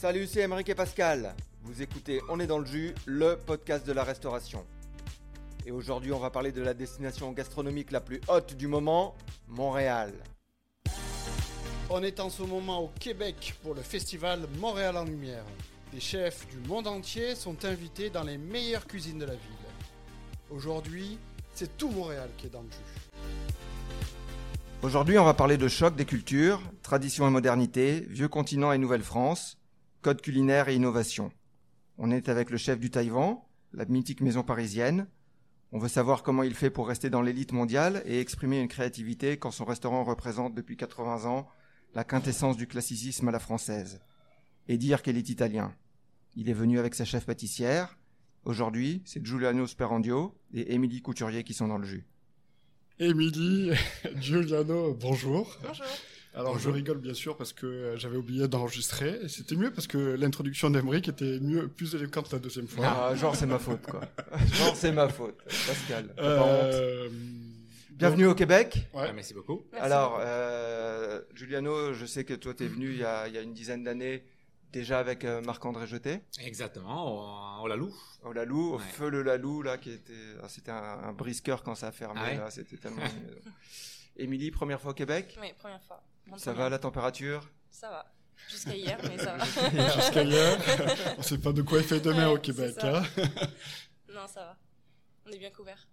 Salut, c'est Émeric et Pascal. Vous écoutez On est dans le jus, le podcast de la restauration. Et aujourd'hui, on va parler de la destination gastronomique la plus haute du moment, Montréal. On est en ce moment au Québec pour le festival Montréal en Lumière. Des chefs du monde entier sont invités dans les meilleures cuisines de la ville. Aujourd'hui, c'est tout Montréal qui est dans le jus. Aujourd'hui, on va parler de choc des cultures, tradition et modernité, vieux continent et Nouvelle-France, code culinaire et innovation. On est avec le chef du Taïwan, la mythique maison parisienne. On veut savoir comment il fait pour rester dans l'élite mondiale et exprimer une créativité quand son restaurant représente depuis 80 ans la quintessence du classicisme à la française. Et dire qu'il est italien. Il est venu avec sa chef pâtissière. Aujourd'hui, c'est Giuliano Sperandio et Émilie Couturier qui sont dans le jus. Émilie, Giuliano, bonjour. Bonjour. Alors je rigole bien sûr parce que euh, j'avais oublié d'enregistrer. Et C'était mieux parce que l'introduction d'Emeric était mieux, plus éloquente la deuxième fois. Ah, genre c'est ma faute quoi. genre c'est ma faute. Pascal. Euh, Bienvenue au Québec. Ouais. Ah, merci beaucoup. Merci Alors, beaucoup. euh, Giuliano, je sais que toi t'es venu il y a, il y a une dizaine d'années déjà avec euh, Marc-André Jeté Exactement, on, on la loue. au Lalou, au Ouais. feu le Lalou là qui était, ah, c'était un, un brisqueur quand ça a fermé Ah ouais là, c'était tellement. Émilie, première fois au Québec? Oui, première fois. Ça va la température? Ça va. Jusqu'à hier, mais ça va. Jusqu'à hier, on sait pas de quoi il fait demain Ouais, au Québec. ça. hein. non, ça va. On est bien couvert.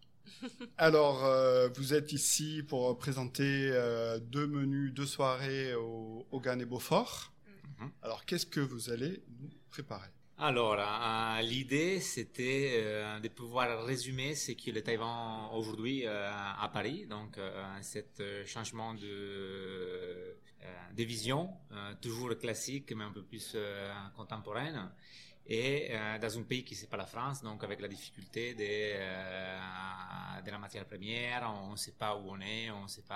Alors, euh, vous êtes ici pour présenter euh, deux menus, deux soirées au Hogan et Beaufort. Mhm. Alors, qu'est-ce que vous allez nous préparer? Alors, euh, l'idée, c'était euh, de pouvoir résumer ce que le Taïwan aujourd'hui euh, à Paris. Donc, euh, cet euh, changement de, euh, vision, euh, toujours classique, mais un peu plus euh, contemporaine. Et euh, dans un pays qui c'est pas la France, donc avec la difficulté de, euh, de la matière première, on ne sait pas où on est, on ne sait pas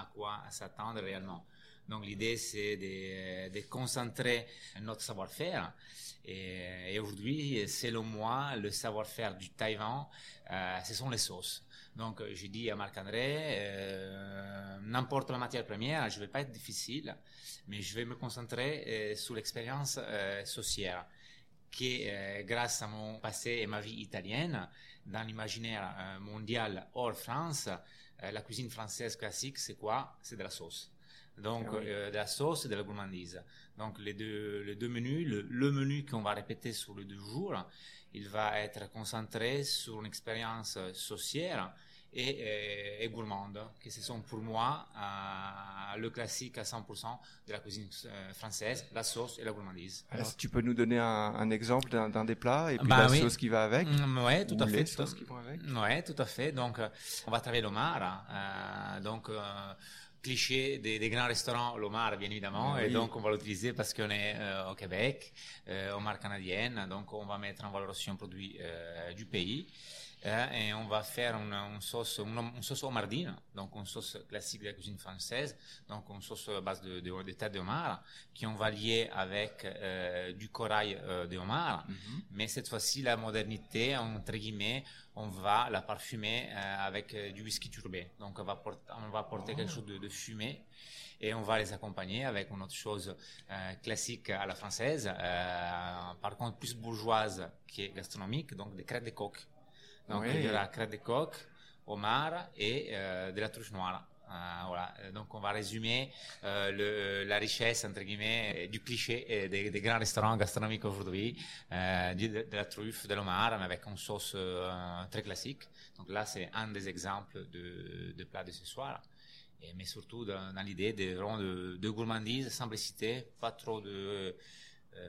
à quoi s'attendre réellement. Donc l'idée c'est de, concentrer notre savoir-faire. Et, et aujourd'hui, selon moi, le savoir-faire du Taïwan, euh, ce sont les sauces. Donc euh, je dis à Marc-André, euh, n'importe la matière première, je vais pas être difficile, mais je vais me concentrer sur l'expérience sociale qui, euh, grâce à mon passé et ma vie italienne, dans l'imaginaire mondial hors France, la cuisine française classique, c'est quoi? C'est de la sauce. Donc, Ah oui. euh, de la sauce et de la gourmandise. Donc, les deux, les deux menus, le, le menu qu'on va répéter sur les deux jours, il va être concentré sur une expérience euh, sociale et, euh, et gourmande, que ce sont pour moi euh, le classique à 100% de la cuisine euh, française, la sauce et la gourmandise. Alors, tu peux nous donner un, un exemple d'un, des plats et puis Bah la oui. sauce qui va avec Mm, ouais, tout ou à fait. tout à- sauces qui vont avec? Ouais, tout à fait. Donc, on va travailler l'omar. Euh, donc, cliché des, des grands restaurants, l'omar, bien évidemment. Ah Et donc, on va l'utiliser parce qu'on est euh, au Québec, euh, omar canadienne. Donc, on va mettre en valeur aussi un produit euh, du pays. Euh, et on va faire une, une sauce, une, une sauce homardine, donc une sauce classique de la cuisine française, donc une sauce à base de, de, de tête de homard, qui on va lier avec euh, du corail euh, de homard. Mhm. Mais cette fois-ci, la modernité, entre guillemets, on va la parfumer euh, avec du whisky turbé. Donc, on va, porter, on va porter quelque chose de, de fumé et on va les accompagner avec une autre chose euh, classique à la française, euh, par contre plus bourgeoise qui est gastronomique, donc des crêtes de coq. Donc, Oui. il y aura crêtes de coq, homard et euh, de la truche noire. Euh, voilà. Donc, on va résumer euh, le, la richesse, entre guillemets, du cliché des, des grands restaurants gastronomiques aujourd'hui, euh, de, de la truffe, de l'homard, mais avec une sauce euh, très classique. Donc là, c'est un des exemples de, de plats de ce soir. Et, mais surtout dans, dans l'idée de, de, de gourmandise, simplicité, pas trop de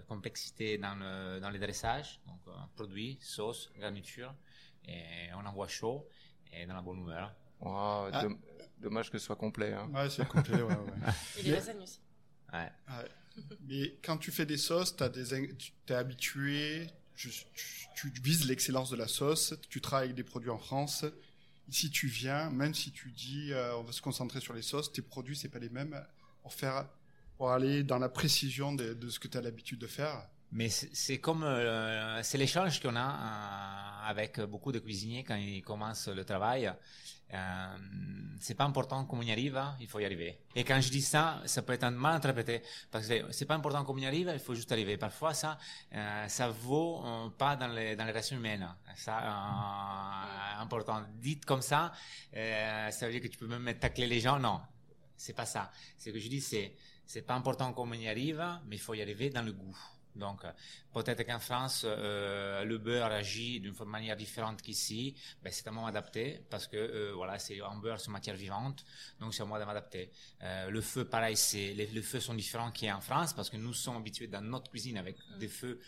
complexité dans le, dans les dressages. Donc, produits, sauce, garniture, et on envoie chaud et dans la bonne humeur. Wow, Ah. dom- Dommage que ce soit complet. hein. Ouais, c'est complet, ouais, ouais. Et les Mais- lasagnes aussi. Ouais. Ouais. Mais quand tu fais des sauces, t'as des, t'es habitué, tu, tu, tu vises l'excellence de la sauce, tu travailles avec des produits en France. Ici, tu viens, même si tu dis, euh, on va se concentrer sur les sauces, tes produits, c'est pas les mêmes. Pour faire, pour aller dans la précision de, de ce que tu as l'habitude de faire. Mais c'est comme euh, c'est l'échange qu'on a euh, avec beaucoup de cuisiniers quand ils commencent le travail. Euh, c'est pas important comment on y arrive, il faut y arriver. Et quand je dis ça, ça peut être mal interprété parce que c'est pas important comment on y arrive, il faut juste arriver. Parfois, ça, euh, ça vaut pas dans les dans les relations humaines. Ça, important. Dites comme ça, ça veut dire que tu peux même tacler les gens. Non, c'est pas ça. Ce que je dis, c'est c'est pas important comment on y arrive, mais il faut y arriver dans le goût. Donc, euh, peut-être qu'en France, euh, le beurre agit d'une manière différente qu'ici. Ben, c'est à moi d'adapter parce que euh, voilà, c'est un beurre, c'est matière vivante, donc c'est à moi de m'adapter. Euh, le feu, pareil, c'est les, les feux sont différents qu'en France parce que nous sommes habitués dans notre cuisine avec des feux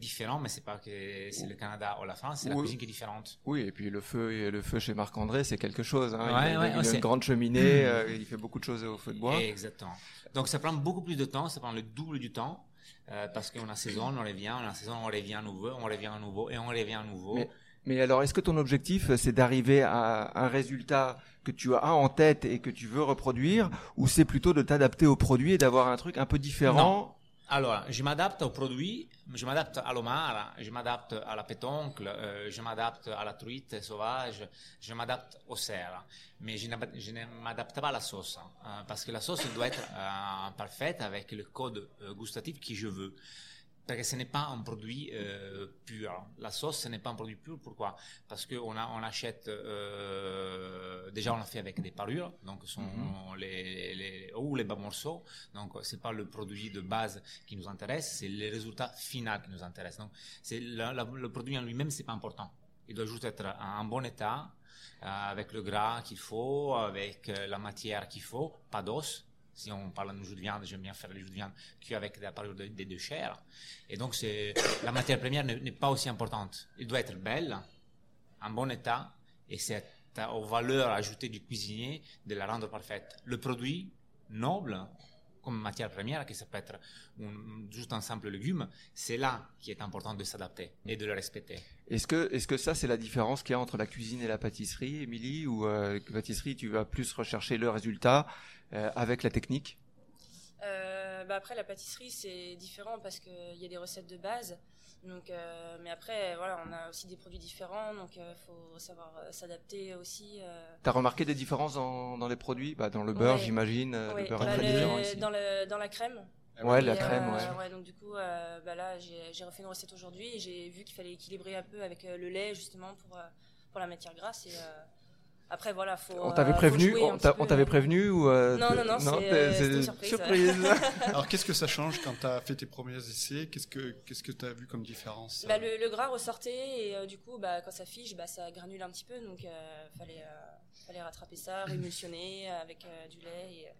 différents, mais c'est pas que c'est le Canada ou la France, c'est la cuisine qui est différente. Oui, et puis le feu, le feu chez Marc-André, c'est quelque chose. Hein. il Ouais, a, ouais, il a ouais, c'est- une grande cheminée, il fait beaucoup de choses au feu de bois. Exactement. Donc ça prend beaucoup plus de temps, ça prend le double du temps. Euh, parce qu'on a saison, on revient, on a saison, on revient à nouveau, on revient à nouveau et on revient à nouveau. Mais- Mais alors, est-ce que ton objectif, euh, c'est d'arriver à un résultat que tu as en tête et que tu veux reproduire, ou c'est plutôt de t'adapter au produit et d'avoir un truc un peu différent Alors, je m'adapte aux produits, je m'adapte à l'omar, je m'adapte à la pétoncle, euh, je m'adapte à la truite sauvage, je m'adapte au cerf. Mais je ne m'adapte pas à la sauce, hein, euh, parce que la sauce doit être euh, parfaite avec le code gustatif que je veux. Parce que ce n'est pas un produit euh, pur. La sauce, ce n'est pas un produit pur. Pourquoi? Parce qu'on on achète euh, déjà on l'a fait avec des parures, donc ce sont les, les ou les bas morceaux. Donc c'est pas le produit de base qui nous intéresse, c'est le résultat final qui nous intéresse. Donc c'est la- la- le produit en lui-même, c'est pas important. Il doit juste être en bon état, euh, avec le gras qu'il faut, avec euh, la matière qu'il faut, pas d'os. Si on parle de jus de viande, j'aime bien faire le jus de viande cuit avec la parure de- des deux chairs. Et donc, la matière première n'est pas aussi importante. Il doit être belle, en bon état, et c'est aux valeurs ajoutées du cuisinier de la rendre parfaite. Le produit noble, comme matière première, qui ça peut être un- juste un simple légume, c'est là qui est important de s'adapter et de le respecter. Est-ce que, est-ce que ça, c'est la différence qu'il y a entre la cuisine et la pâtisserie, Émilie Ou euh, la pâtisserie, tu vas plus rechercher le résultat euh, avec la technique? Euh, bah après, la pâtisserie, c'est différent parce qu'il y a des recettes de base. Donc, euh, mais après, voilà, on a aussi des produits différents, donc il faut savoir euh, s'adapter aussi. euh. T'as remarqué des différences dans, dans les produits? Bah, Dans le beurre, Ouais. j'imagine. euh, Ouais, le beurre bah, est très le- différent ici. dans, le, dans la crème. Ouais, Et, la crème, euh, ouais. donc du coup, euh, bah là, j'ai refait une recette aujourd'hui et j'ai vu qu'il fallait équilibrer un peu avec euh, le lait justement pour, euh, pour la matière grasse. Et euh, après, voilà, faut. On euh, t'avait faut prévenu On t'avait prévenu ou euh, Non, t'es- non, non, c'est, euh, une surprise. surprise. Alors, qu'est-ce que ça change quand tu as fait tes premiers essais? Qu'est-ce que qu'est-ce que tu as vu comme différence? Bah, le, le gras ressortait et euh, du coup, bah, quand ça fige, bah, ça granule un petit peu, donc euh, fallait, euh, fallait rattraper ça, rémulsionner avec euh, du lait. Et, euh,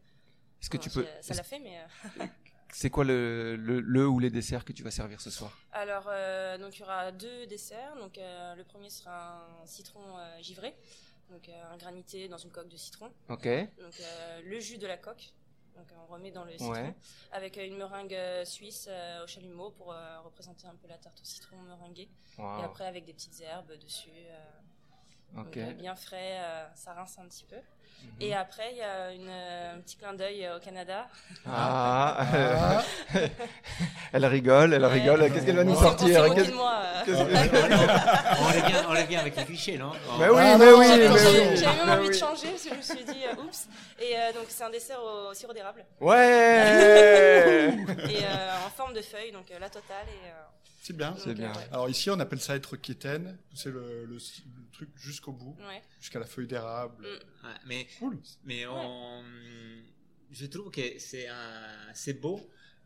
Est-ce que bon, tu peux Ça l'a fait, mais. euh, C'est quoi le, le, le ou les desserts que tu vas servir ce soir? Alors, euh, donc il y aura deux desserts. Donc, euh, le premier sera un citron euh, givré, donc euh, un granité dans une coque de citron. Ok. Donc, euh, le jus de la coque, donc on remet dans le citron, Ouais. avec euh, une meringue suisse au chalumeau pour représenter un peu la tarte au citron meringuée. Wow. Et après, avec des petites herbes dessus. Euh, donc, bien frais, euh, ça rince un petit peu. Mhm. Et après, il y a une, euh, un petit clin d'œil au Canada. Ah, Ah, elle rigole, elle Ouais. rigole. Qu'est-ce qu'elle va nous On on sortir Qu'est-ce- de moi. euh. on, on avec les clichés, non Mais oui, Ah, mais non, oui, mais oui. J'avais même envie de changer parce que je me suis dit, euh, oups. Et euh, donc, c'est un dessert au sirop d'érable Ouais et de feuille, donc euh, la totale. Et, euh, c'est bien. C'est bien. euh, ouais. Alors ici, on appelle ça être quétaine. C'est le, le- le truc jusqu'au bout, Ouais. jusqu'à la feuille d'érable. Mm. Ouais, mais Cool. Mais on, je trouve que c'est un- c'est beau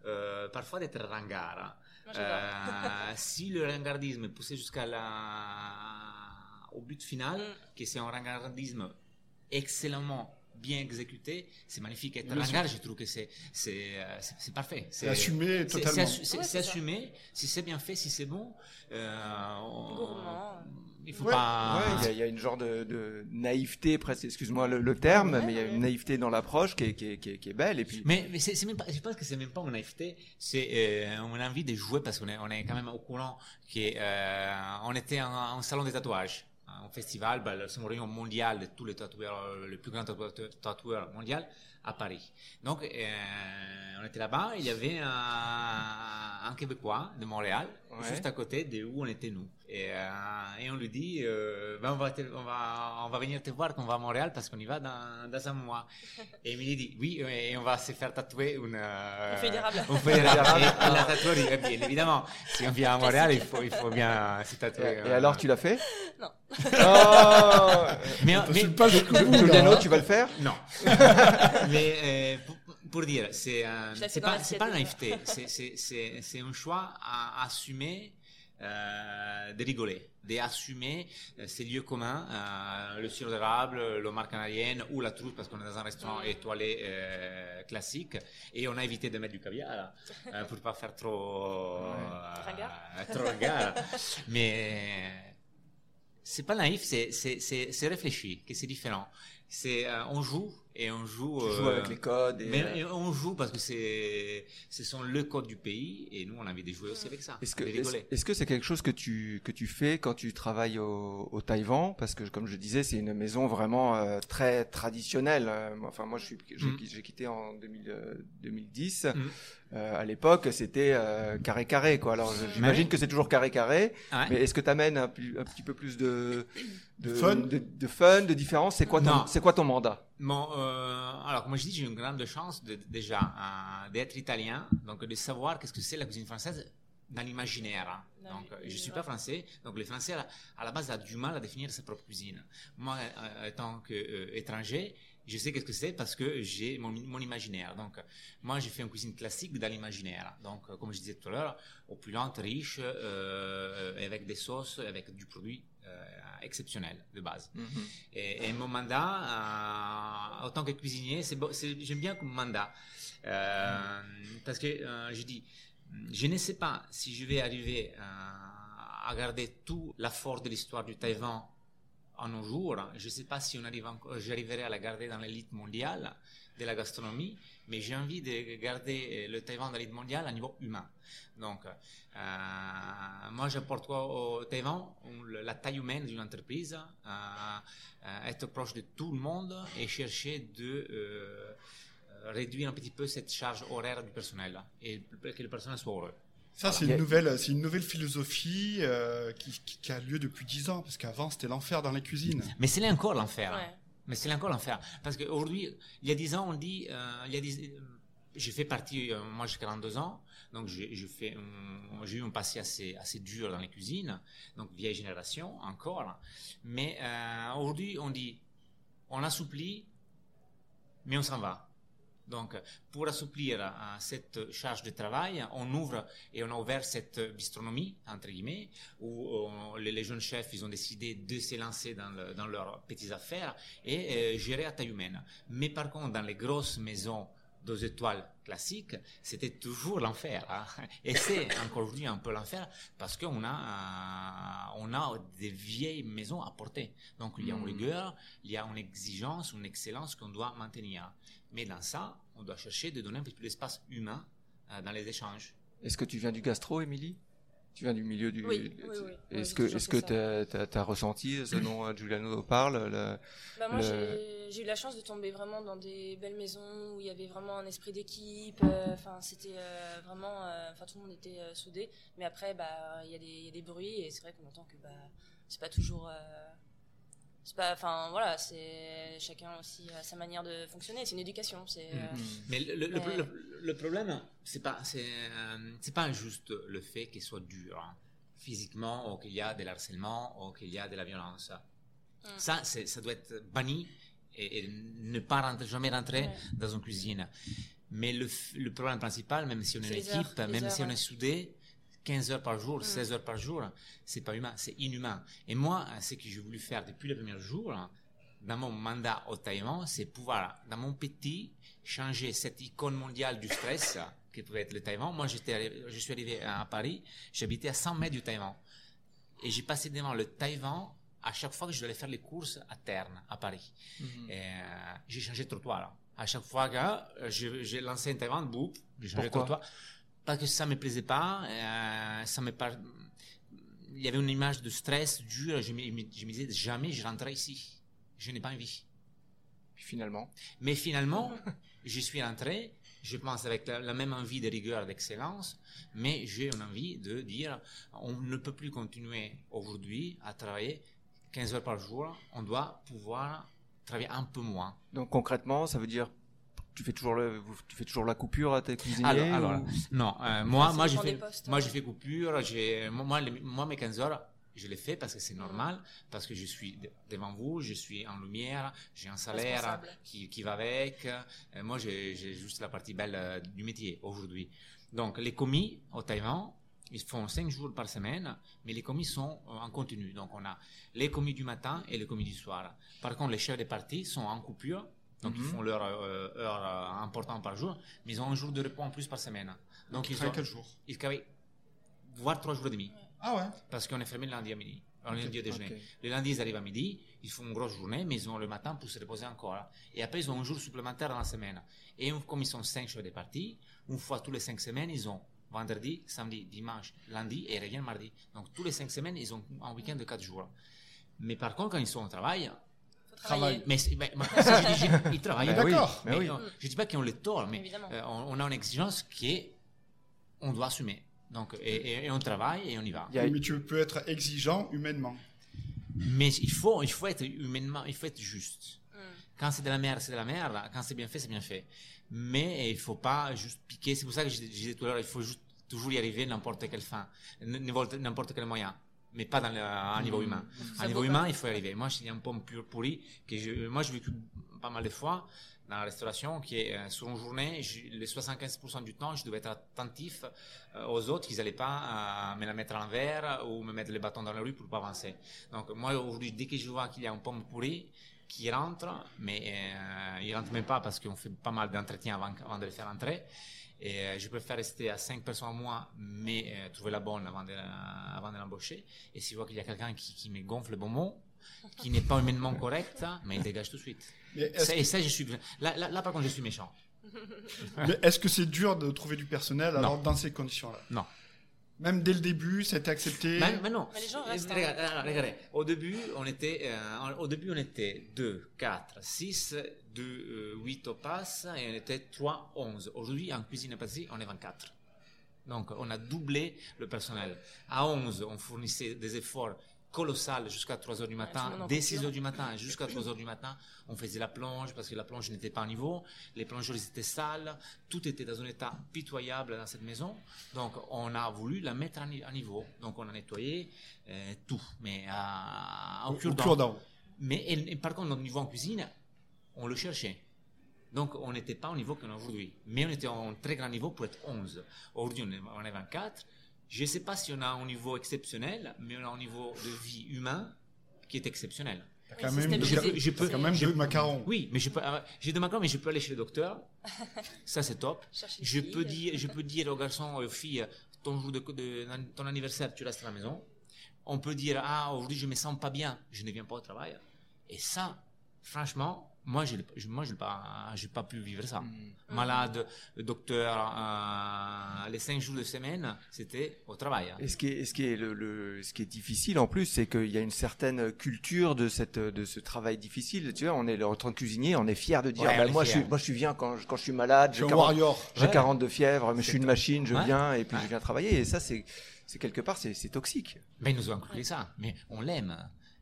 euh, parfois d'être ringard. hein. Moi. Euh, si le ringardisme est poussé jusqu'à la au but final, Mm. que c'est un ringardisme excellemment bien exécuté, c'est magnifique. Sûr. ringard, je trouve que c'est c'est euh, c'est- parfait. C'est assumé totalement. C'est Ouais, assumé. Si c'est bien fait, si c'est bon, euh, on- il faut Ouais. pas. Ouais, il y a- il y, a une genre de, de naïveté, presque, excuse-moi le, le terme, mais il y a une naïveté dans l'approche qui est, qui, est, qui, est, qui est belle. Et puis, Mais, mais c'est, c'est même pas, je pense que c'est même pas une naïveté, c'est euh, on a envie de jouer parce qu'on est, on est quand même au courant qu'on était en, en salon des tatouages, un festival, bah, c'est une réunion mondiale de tous les tatoueurs, euh, le plus grand tatoueur, tatoueur mondial. À Paris. Donc, on était là-bas, il y avait un, un Québécois de Montréal, juste à côté de où on était nous. Et, et on lui dit, ben on, va on, va, on va venir te voir quand on va à Montréal parce qu'on y va dans, dans un mois. Et Émilie dit, oui, et on va se faire tatouer une... un fédérable. Un fédérable. et, la tatouerie, bien évidemment, si on vient à Montréal, il faut, il faut bien se tatouer. Et, alors, tu l'as fait? Non. Oh mais, mais, pas Giuliano, tu vas le faire? Non. mais euh, pour, pour, dire, c'est euh, c'est pas, pas la naïveté, c'est un choix à assumer euh, de rigoler, d'assumer euh, ces lieux communs, euh, le sirop d'érable, le mar canadienne ou la trousse parce qu'on est dans un restaurant étoilé euh, classique et on a évité de mettre du caviar pour pas faire trop trop ringard. Mais c'est pas naïf, c'est réfléchi, que c'est différent. C'est on joue et on joue. Tu joues avec les codes. Et mais on joue parce que c'est ce sont le code du pays et nous on a envie de jouer aussi avec ça. Est-ce que est-ce que c'est quelque chose que tu que tu fais quand tu travailles au, au Taïwan? Parce que comme je disais c'est une maison vraiment euh, très traditionnelle. Enfin moi je suis j'ai quitté en 2000, 2010. Mm. Euh, à l'époque, c'était euh, carré carré quoi. Alors j'imagine que c'est toujours carré carré, ouais. mais est-ce que tu amènes un, un, petit peu plus de de fun, de, de, fun, de différence? C'est quoi ton c'est quoi ton mandat? Bon, euh, alors comme je dis, j'ai une grande chance de, déjà euh, d'être italien, donc de savoir qu'est-ce que c'est la cuisine française dans l'imaginaire. Hein. Donc, je suis pas français, donc les Français à la base a du mal à définir sa propre cuisine. Moi, euh, étant qu'étranger, je sais qu'est-ce que c'est parce que j'ai mon, mon, imaginaire. Donc, moi, j'ai fait une cuisine classique dans l'imaginaire. Donc, comme je disais tout à l'heure, opulente, riche, euh, avec des sauces, avec du produit euh, exceptionnel de base. Mm -hmm. et, et, mon mandat, euh, en tant que cuisinier, c'est j'aime bien comme mandat. Euh, parce que je dis, je ne sais pas si je vais arriver à garder tout la force de l'histoire du Taïwan en nos jours. Je ne sais pas si on arrive j'arriverai à la garder dans l'élite mondiale de la gastronomie, mais j'ai envie de garder le Taïwan dans l'élite mondiale à niveau humain. Donc, euh, moi, j'apporte quoi au Taïwan La taille humaine d'une entreprise, euh, être proche de tout le monde et chercher de euh, réduire un petit peu cette charge horaire du personnel et que le personnel soit heureux. Ça, c'est une, nouvelle, c'est une nouvelle philosophie euh, qui, qui, qui, a lieu depuis dix ans, parce qu'avant, c'était l'enfer dans les cuisines. Mais c'est là encore l'enfer. Ouais. Mais c'est encore l'enfer. Parce qu'aujourd'hui, il y a dix ans, on dit, euh, il y a dix, j'ai fait partie, euh, moi j'ai 42 ans, donc j'ai, j'ai eu un passé assez, assez dur dans les cuisines, donc vieille génération encore. Mais euh, aujourd'hui, on dit, on assouplit, mais on s'en va. Donc, pour assouplir euh, cette charge de travail, on ouvre et on a ouvert cette bistronomie, entre guillemets, où on, les, jeunes chefs, ils ont décidé de se lancer dans leurs petites affaires et euh, gérer à taille humaine. Mais par contre, dans les grosses maisons deux étoiles classiques, c'était toujours l'enfer. Hein. Et c'est encore aujourd'hui un peu l'enfer parce qu'on a, euh, on a des vieilles maisons à porter. Donc il y a une rigueur, il y a une exigence, une excellence qu'on doit maintenir. Mais dans ça, on doit chercher de donner un peu plus d'espace humain euh, dans les échanges. Est-ce que tu viens du gastro, Émilie? Tu viens du milieu du. Oui, oui, oui. Est-ce que, est-ce que tu as, ressenti ce dont Giuliano parle le, bah Moi, le... j'ai eu la chance de tomber vraiment dans des belles maisons où il y avait vraiment un esprit d'équipe. Enfin, euh, c'était euh, vraiment. Enfin, tout le monde était euh, soudé. Mais après, bah, il y, y, a des bruits et c'est vrai qu'on entend que bah, c'est pas toujours c'est pas enfin voilà c'est chacun aussi a sa manière de fonctionner c'est une éducation c'est mmh. mais, le, le, mais... Le, le, problème c'est pas c'est euh, c'est pas juste le fait qu'il soit dur hein, physiquement ou qu'il y a de l'harcèlement ou qu'il y a de la violence mmh. ça ça doit être banni et, et ne pas rentrer, jamais rentrer ouais. dans une cuisine mais le, le problème principal même si on est, est une équipe heures, même heures, si on est soudé 15 heures par jour, mmh. 16 heures par jour, c'est pas humain, c'est inhumain. Et moi, ce que j'ai voulu faire depuis le premier jour, dans mon mandat au Taïwan, c'est pouvoir, dans mon petit, changer cette icône mondiale du stress, qui pouvait être le Taïwan. Moi, j'étais, je suis arrivé à Paris, j'habitais à 100 mètres du Taïwan. Et j'ai passé devant le Taïwan à chaque fois que je devais faire les courses à Terne, à Paris. Mmh. Euh, j'ai changé de trottoir. À chaque fois que euh, j'ai lancé un Taïwan, boum, j'ai changé de trottoir parce que ça me plaisait pas, euh, ça me par... il y avait une image de stress dur, je me, je me disais jamais je rentrerai ici, je n'ai pas envie. Puis finalement? Mais finalement, je suis rentré, je pense avec la, la même envie de rigueur, d'excellence, mais j'ai une envie de dire, on ne peut plus continuer aujourd'hui à travailler 15 heures par jour, on doit pouvoir travailler un peu moins. Donc concrètement, ça veut dire tu fais toujours le, tu fais toujours la coupure à tes cuisiniers Alors, alors, ou- non, euh, moi, Ça moi, j'ai fait, postes, moi, ouais. j'ai fait coupure, j'ai, moi, les- moi, mes 15 heures, je les fais parce que c'est normal, parce que je suis de- devant vous, je suis en lumière, j'ai un salaire qui, qui va avec. Euh, moi, j'ai, j'ai juste la partie belle euh, du métier aujourd'hui. Donc, les commis au Taïwan, ils font 5 jours par semaine, mais les commis sont euh, en continu. Donc, on a les commis du matin et les commis du soir. Par contre, les chefs de partie sont en coupure. Donc, ils Mhm. font leur euh, heure euh, importante par jour, mais ils ont un jour de repos en plus par semaine. Donc, Ils ils, travaillent quel jour? ils travaillent voire trois jours et demi, Ah ouais? Parce qu'on est fermé le lundi à midi, le lundi au déjeuner. Le lundi, ils arrivent à midi, ils font une grosse journée, mais ils ont le matin pour se reposer encore. Et après, ils ont un jour supplémentaire dans la semaine. Et comme ils sont cinq chefs de partie, une fois tous les cinq semaines, ils ont vendredi, samedi, dimanche, lundi et ils reviennent mardi. Donc, tous les cinq semaines, ils ont un week-end de quatre jours. Mais par contre, quand ils sont au travail, mais, mais- moi, ça, je dis, je- ils travaillent. Oui, D'accord. Mais oui. non, je dis pas qu'ils ont le tort, mais euh, on, on a une exigence qui est, on doit assumer. Donc, et, et- et on travaille et on y va. Mais tu peux être exigeant humainement. Mais il faut, il faut être humainement, il faut être juste. Mm. Quand c'est de la merde, c'est de la merde. Quand c'est bien fait, c'est bien fait. Mais il faut pas juste piquer. C'est pour ça que je, je disais tout à l'heure, il faut juste toujours y arriver n'importe quelle fin, n'importe quel moyen. Mais pas dans le, à un niveau humain. Ça À un niveau humain, il faut y arriver. Moi, je suis un peu pur pourri. Que je, moi, j'ai vécu pas mal de fois dans la restauration, qui est euh, sur une journée, je- les 75% du temps, je devais être attentif euh, aux autres, qu'ils n'allaient pas euh, me la mettre à l'envers ou me mettre les bâtons dans la rue pour pas avancer. Donc moi aujourd'hui, dès que je vois qu'il y a un pomme pourri qui rentre, mais euh, il rentre même pas parce qu'on fait pas mal d'entretiens avant, avant de le faire entrer. Et euh, je préfère rester à 5 personnes au moins, mais euh, trouver la bonne avant de, avant de l'embaucher. Et si je vois qu'il y a quelqu'un qui, qui me gonfle le bon mot, qui n'est pas humainement correct, mais il dégage tout de suite. Et ça, je suis là, là, là, par contre, je suis méchant. est-ce que c'est dur de trouver du personnel alors dans ces conditions-là? Non. Même dès le début, c'était accepté. Mais, mais non. Mais les gens restent, hein. Regardez, au début, on était, euh, au début, on était 2, 4, 6, 2, 8 au pass, et on était 3, 11. Aujourd'hui, en cuisine et pâtisserie, on est 24. Donc, on a doublé le personnel. À 11, on fournissait des efforts colossaux jusqu'à 3 heures du matin. en Dès coupure. 6 heures du matin jusqu'à 3 heures du matin, on faisait la plonge parce que la plonge n'était pas à niveau. Les plongeurs étaient sales. Tout était dans un état pitoyable dans cette maison. Donc, on a voulu la mettre à ni- à niveau. Donc, on a nettoyé euh, tout, mais à, à au, cure-dent. Mais et- et par contre, notre niveau en cuisine, on le cherchait. Donc, on n'était pas au niveau qu'on a aujourd'hui. Mais on était à un très grand niveau pour être 11. Aujourd'hui, on est, on est 24. Je ne sais pas si on a un niveau exceptionnel, mais on a un niveau de vie humain qui est exceptionnel. T'as Oui, quand c'est même, Je- je peux- quand même je- deux macarons. Oui, mais je peux, euh, j'ai deux macarons, mais je peux aller chez le docteur. Ça, c'est top. Je peux dire, je peux dire aux garçons et aux filles, ton jour de, de- ton anniversaire, tu restes à la maison. On peut dire, ah, aujourd'hui, je me sens pas bien, je ne viens pas au travail. Et ça, franchement, moi, je, je- moi, je n'ai pas, j'ai pas pu vivre ça. Mm. Malade, docteur, euh, les cinq jours de semaine, c'était au travail. Et ce qui est, ce qui est le, le- ce qui est difficile en plus, c'est qu'il y a une certaine culture de cette, de ce travail difficile. Tu vois, on est en tant que cuisinier, on est fier de dire, Ouais, bah, moi, je suis, moi, je suis bien quand, je- quand je suis malade, j'ai un 40, warrior. j'ai Ouais. 40 de fièvre, mais je suis une machine, je Ouais. viens et puis Ouais. je viens travailler. Et ça, c'est, c'est quelque part, c'est, toxique. Ben, ils nous ont inculqué ça, mais on l'aime.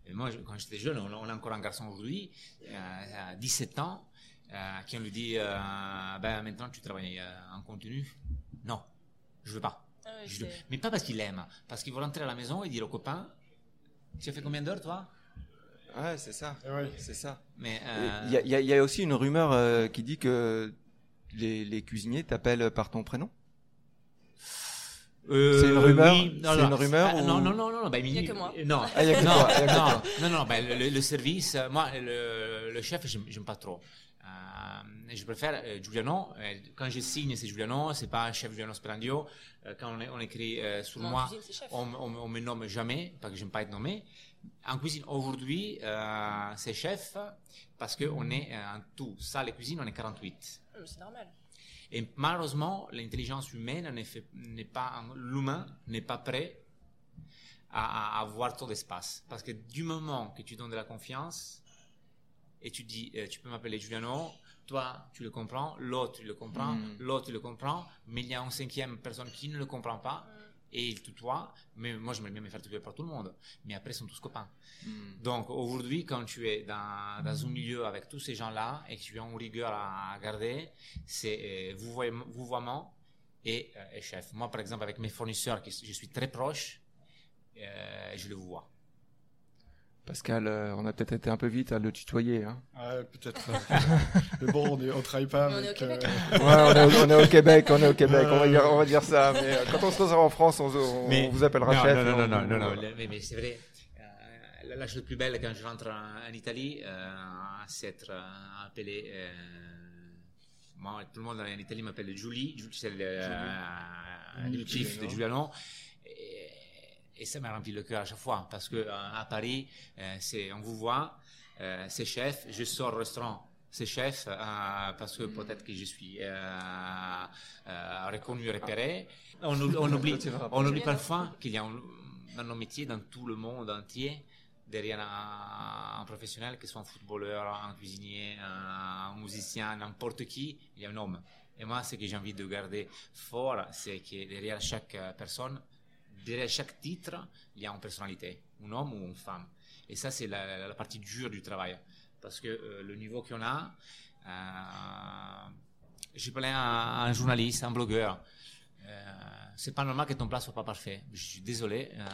Et moi, je- quand j'étais jeune, on, on a encore un garçon aujourd'hui, euh, à 17 ans, euh, qui on lui dit, euh, ben maintenant tu travailles euh, en continu. Non, je veux pas. Ah Je Mais pas parce qu'il aime, parce qu'il veut rentrer à la maison et dire aux copains, tu as fait combien d'heures toi? Ouais, c'est ça. Ouais. C'est ça. Mais euh, Il y, a, y y aussi une rumeur euh, qui dit que les, les cuisiniers t'appellent par ton prénom? Euh, c'est une rumeur oui, non, C'est non. une rumeur Ah, ou- Non, non, non, non, Il y a que moi. Non, Ah, il y a que non, toi, il y a que non, non, non, le, le service, euh, moi, le, le chef, j'aime j'aime pas trop. Euh, je préfère euh, Giuliano. Quand je signe, c'est Giuliano, c'est pas chef Giuliano Sperandio. Euh, quand on, est- on écrit euh, sur Moi, cuisine, on, on, on me nomme jamais, parce que j'aime pas être nommé. En cuisine, aujourd'hui, euh, c'est chef, parce qu'on est en tout, salle et cuisine, on est 48. Ah, mais C'est normal. Et malheureusement, l'intelligence humaine n'est pas, l'humain n'est pas prêt à, à avoir trop d'espace. Parce que du moment que tu donnes de la confiance et tu dis, euh, tu peux m'appeler Giuliano, toi, tu le comprends, l'autre, tu le comprends, Mm. l'autre, tu le comprends, mais il y a une cinquième personne qui ne le comprend pas et il tutoie. Mais moi, j'aimerais bien me faire tutoyer par tout le monde. Mais après, ils sont tous copains. Hmm. Donc aujourd'hui, quand tu es dans, dans un milieu avec tous ces gens-là et que tu as une rigueur à garder, c'est euh, vouvoiement vouvoiement et, euh, et chef. Moi, par exemple, avec mes fournisseurs, qui je suis très proche, euh, je le vois. Pascal, euh, on a peut-être été un peu vite à le tutoyer. Hein. Ouais, peut-être. mais bon, on, est, on travaille pas Mais on est au. Québec. Ouais, on est, au, on est au Québec, on est au Québec, on va dire, on va dire ça. Mais euh, quand on se retrouvera en France, on, vous appellera non, chef. Non, non, on- non, non, non, mais, mais c'est vrai. euh, la, la chose plus belle quand je rentre en, en Italie, euh, c'est être euh, appelé. euh, moi, tout le monde en Italie m'appelle Julie. Julie, c'est le, euh, Julie diminutif de Giuliano. Et, ça m'a rempli le cœur à chaque fois parce que euh, à Paris, euh, c'est on vous voit, euh, c'est chef. Je sors au restaurant. C'est chef euh, parce que peut-être que je suis euh, euh, reconnu, repéré. On, ou- on oublie, on oublie parfois qu'il y a un- dans nos métiers, dans tout le monde entier, derrière un, un professionnel, que ce soit un footballeur, un cuisinier, un, un musicien, n'importe qui, il y a un homme. Et moi, ce que j'ai envie de garder fort, c'est que derrière chaque euh, personne, derrière chaque titre, il y a une personnalité, un homme ou une femme. Et ça, c'est la, partie dure du travail. Parce que euh, le niveau qu'on a, euh, j'ai parlé à un journaliste, un blogueur. Euh, c'est pas normal que ton plat soit pas parfait. Je suis désolé, euh,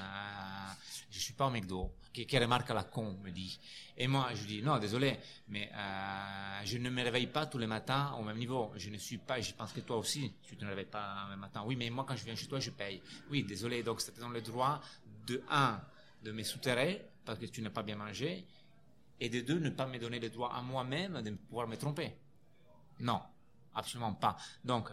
je suis pas au McDo. Qui, qui remarque à la con, me dit. Et moi, je dis, non, désolé, mais euh, je ne me réveille pas tous les matins au même niveau. Je ne suis pas, je pense que toi aussi, tu ne te réveilles pas le matin. Oui, mais moi, quand je viens chez toi, je paye. Oui, désolé, donc c'était dans le droit de, un, de me souterrer parce que tu n'as pas bien mangé, et de deux, ne pas me donner le droit à moi-même de pouvoir me tromper. Non, absolument pas. Donc,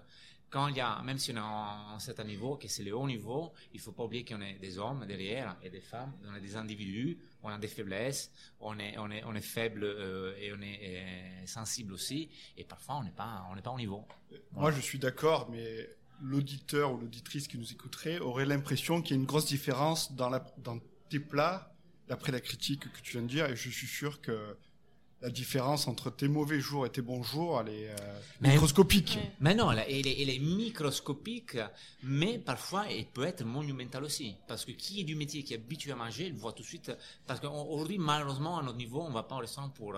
quand il y a, même si on est à un certain niveau, que c'est le haut niveau, il faut pas oublier qu'on est des hommes derrière et des femmes, on est des individus, on a des faiblesses, on est, on est, on est faible euh, et on est euh, sensible aussi, et parfois on n'est pas, on n'est pas au niveau. Moi, je suis d'accord, mais l'auditeur ou l'auditrice qui nous écouterait aurait l'impression qu'il y a une grosse différence dans tes plats, d'après la critique que tu viens de dire, et je suis sûr que la différence entre tes mauvais jours et tes bons jours, elle est euh, Mais- microscopique. Mais non, elle, est, elle est microscopique, mais parfois elle peut être monumentale aussi. Parce que qui est du métier, qui est habitué à manger, il voit tout de suite. Parce qu'aujourd'hui, malheureusement, à notre niveau, on ne va pas au restaurant pour.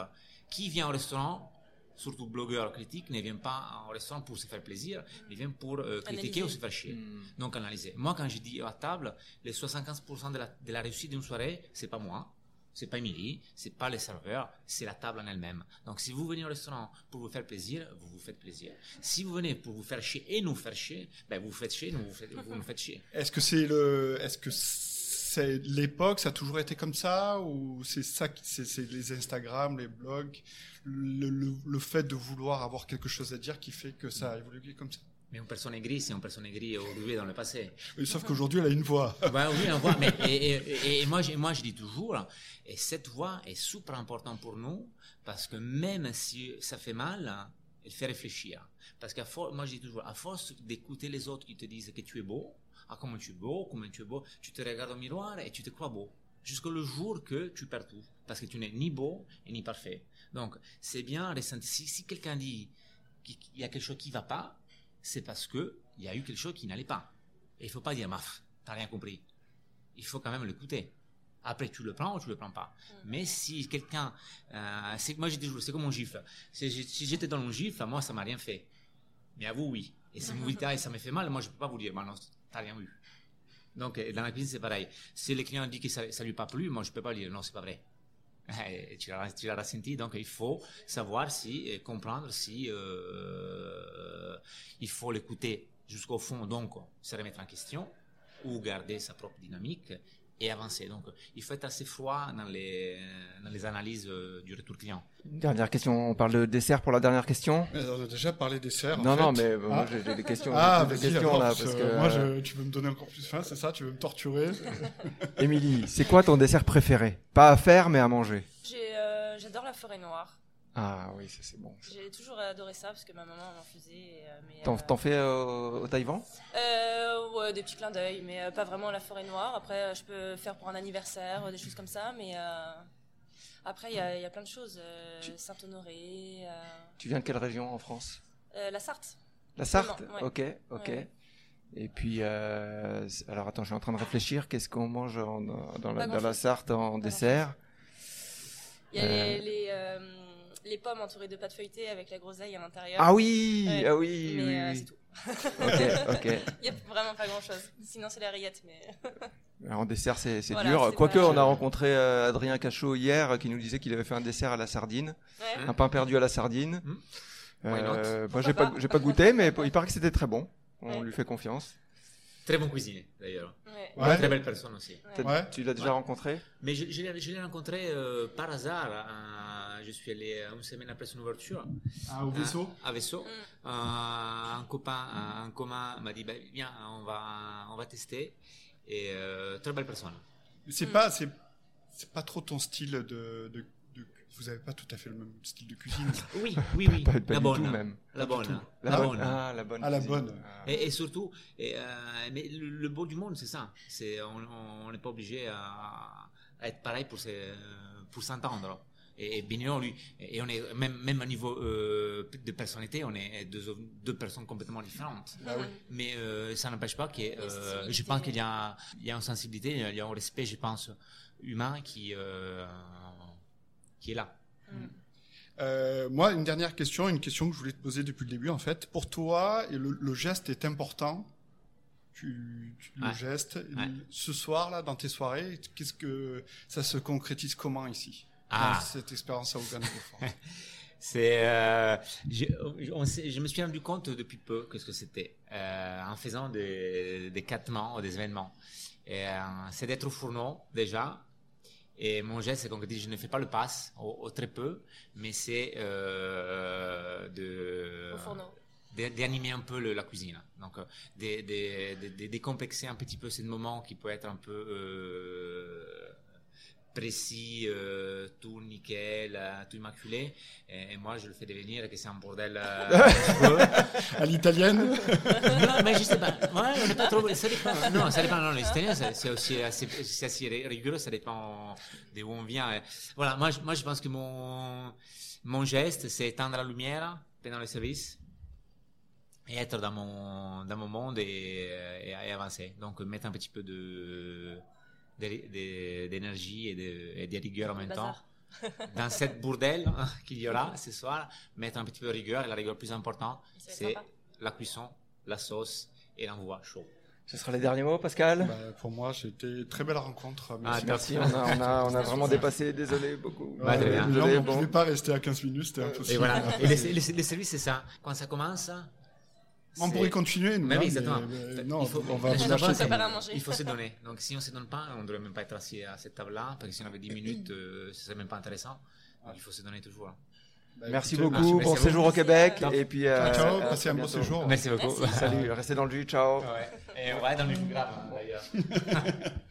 Qui vient au restaurant, surtout blogueur critique, ne vient pas au restaurant pour se faire plaisir, il vient pour euh, critiquer Analyser. ou se faire chier. Hmm. Donc analyser. Moi, quand je dis à table, les 75% de la, de la réussite d'une soirée, c'est pas moi, c'est pas Émilie, c'est pas les serveurs, c'est la table en elle-même. Donc si vous venez au restaurant pour vous faire plaisir, vous vous faites plaisir. Si vous venez pour vous faire chier et nous faire chier, ben vous vous faites chier, nous vous, faites, nous faites chier. Est-ce que c'est le, est-ce que c'est l'époque, ça a toujours été comme ça, ou c'est ça, c'est, les Instagram, les blogs, le, le fait de vouloir avoir quelque chose à dire qui fait que ça a évolué comme ça? Mais une personne aigrie, c'est une personne aigrie aujourd'hui dans le passé. Oui, sauf qu'aujourd'hui, elle a une voix. Ben oui, on voit, mais et, et- et moi, je- moi, je dis toujours, et cette voix est super importante pour nous, parce que même si ça fait mal, elle fait réfléchir. Parce qu'à force, moi, je dis toujours, à force d'écouter les autres qui te disent que tu es beau, ah, comment tu es beau, comment tu es beau, tu te regardes au miroir et tu te crois beau. Jusqu'au jour que tu perds tout. Parce que tu n'es ni beau et ni parfait. Donc, c'est bien. Si, si quelqu'un dit qu'il y a quelque chose qui ne va pas, c'est parce que il y a eu quelque chose qui n'allait pas. Et il faut pas dire, maf, t'as rien compris. Il faut quand même l'écouter. Après, tu le prends ou tu le prends pas. Mais si quelqu'un, euh, c'est, moi j'ai toujours, c'est comme un gifle. Si, j'étais dans un gifle, moi ça m'a rien fait. Mais à vous, oui. Et si vous dites, ah, ça me fait mal, moi je peux pas vous dire, bah non, t'as rien vu. Donc, euh, dans la cuisine, c'est pareil. Si le client dit que ça, ça lui a pas plu, moi je peux pas lui dire, non, c'est pas vrai. Eh, tu l'as ressenti, donc il faut savoir si, comprendre si euh, il faut l'écouter jusqu'au fond, donc se remettre en question, ou garder sa propre dynamique et avancer. Donc il faut être assez froid dans les, dans les analyses euh, du retour client. Dernière question, on parle de dessert pour la dernière question? Mais on a déjà parlé des serres. en Non, non, fait. mais euh, moi Ah. j'ai j'ai des questions, Ah, des questions alors, là, parce que moi, euh, je, tu veux me donner encore plus faim, c'est ça? Tu veux me torturer? Émilie, c'est quoi ton dessert préféré? Pas à faire, mais à manger. Euh, J'adore la forêt noire. Ah oui, ça c'est bon. J'ai toujours adoré ça parce que ma maman m'en faisait. euh, T'en euh, t'en fais euh, au Taïwan? Euh, ouais, des petits clins d'œil, mais euh, pas vraiment la forêt noire. Après, je peux faire pour un anniversaire, des choses comme ça, mais euh, Après, il y, a- il y a plein de choses. euh, Tu- Saint-Honoré, euh, Tu viens de quelle région en France? Euh, la Sarthe. La Sarthe? Ouais. Ok, ok. Ouais. Et puis, euh, alors attends, je suis en train de réfléchir. Qu'est-ce qu'on mange en- dans, la, dans. Sarthe en Pas dessert? Il y a Euh. les, les, euh, les pommes entourées de pâte feuilletée avec la groseille à l'intérieur. Ah oui, Ouais. ah oui, Mais oui, euh, oui. c'est tout. Ok, ok. Il n'y a vraiment pas grand chose. Sinon, c'est la rillette. Mais... Alors, en dessert, c'est Voilà, dur. Quoique, on a rencontré euh, Adrien Cachot hier qui nous disait qu'il avait fait un dessert à la sardine, Ouais. un pain perdu à la sardine. Hmm. Euh, moi, j'ai pas, pas? j'ai pas goûté, mais il paraît que c'était très bon. On Ouais. lui fait confiance. Très bon cuisinier, d'ailleurs. Ouais. Ouais. Très belle personne aussi. Ouais. Tu l'as déjà Ouais. rencontré? Mais je, je l'ai- je l'ai rencontré euh, par hasard. euh, je suis allé euh, une semaine après son ouverture Ah, au vaisseau à, à Vaisseau. Mm. Euh, un copain, un, un commun m'a dit bah, viens, on va, on va tester. Et euh, très belle personne. C'est Mm. pas, c'est, c'est pas trop ton style de, de, de- Vous avez pas tout à fait le même style de cuisine. Oui, oui, oui. Pas, pas la du bonne. tout même. La bonne. tout. La La bonne. bonne. Ah, la bonne. Ah, la bonne. Ah. Et, et surtout, et, euh, mais le, le beau du monde, c'est ça. C'est, on n'est pas obligé à, à être pareil pour, pour s'entendre. Et, et Bignon, lui, et on est même, même au niveau euh, de personnalité, on est deux, deux personnes complètement différentes. Ah oui. Mais euh, ça n'empêche pas que euh, je pense qu'il y a, il y a une sensibilité, il y a un respect, je pense, humain qui, euh, qui est là. Euh, moi, une dernière question, une question que je voulais te poser depuis le début, en fait. Pour toi, le, le geste est important. Tu, tu- le Ouais. geste. Ouais. Ce soir, là, dans tes soirées, qu'est-ce que ça se concrétise comment ici Ah. dans cette expérience à Auvergne-Beaufort C'est, euh, je, on s'est- je me suis rendu compte depuis peu que ce que c'était euh, en faisant des, des captements ou des événements. Euh, c'est d'être au fourneau déjà. Et mon geste, c'est qu'on dit je ne fais pas le pass, ou, très peu, mais c'est euh, de d'animer un peu le- la cuisine. Donc, euh, de décomplexer un petit peu ce moment qui peut être un peu euh, précis, euh, tout nickel, euh, tout immaculé. Et, et moi, je le fais devenir que c'est un bordel. euh. À l'italienne non, mais je sais pas. Ouais, on n'est pas trop. Ça dépend. Non, ça dépend. Non, les Italiens, c'est aussi assez, c'est assez rigoureux. Ça dépend d'où on vient. Voilà, moi, je- moi, je pense que mon, mon geste, c'est éteindre la lumière pendant le service et être dans mon, dans mon monde et, et, et avancer. Donc, mettre un petit peu de- d'énergie et de, et de rigueur en même temps dans cette bourdelle hein, qu'il y aura ce soir mettre un petit peu de rigueur et la rigueur plus importante c'est la cuisson, la sauce et l'envoi chaud. Ce sera les derniers mots, Pascal? Bah, Pour moi, c'était une très belle rencontre. Ah, Merci. Merci, on a, on a, on a vraiment dépassé, désolé beaucoup. Ouais. Désolé, non, bon. Je vais pas rester à 15 minutes, c'était impossible. Et voilà. Et les, les- les services, c'est ça. Quand ça commence, On pourrait continuer, nous. Mais oui, hein, exactement. mais non, Il faut- on va manger. il faut se donner. Donc si on ne se donne pas, on ne devrait même pas être assis à cette table-là, parce que si on avait 10 minutes, euh, ce serait même pas intéressant. Donc, il faut se donner toujours. Bah, Merci beaucoup, merci bon séjour au Québec. Merci. Et puis, euh, Ciao, passez un bon séjour. Merci beaucoup. Merci. Salut, restez dans le jus, ciao. Ouais. Et on va dans le jus grave, d'ailleurs.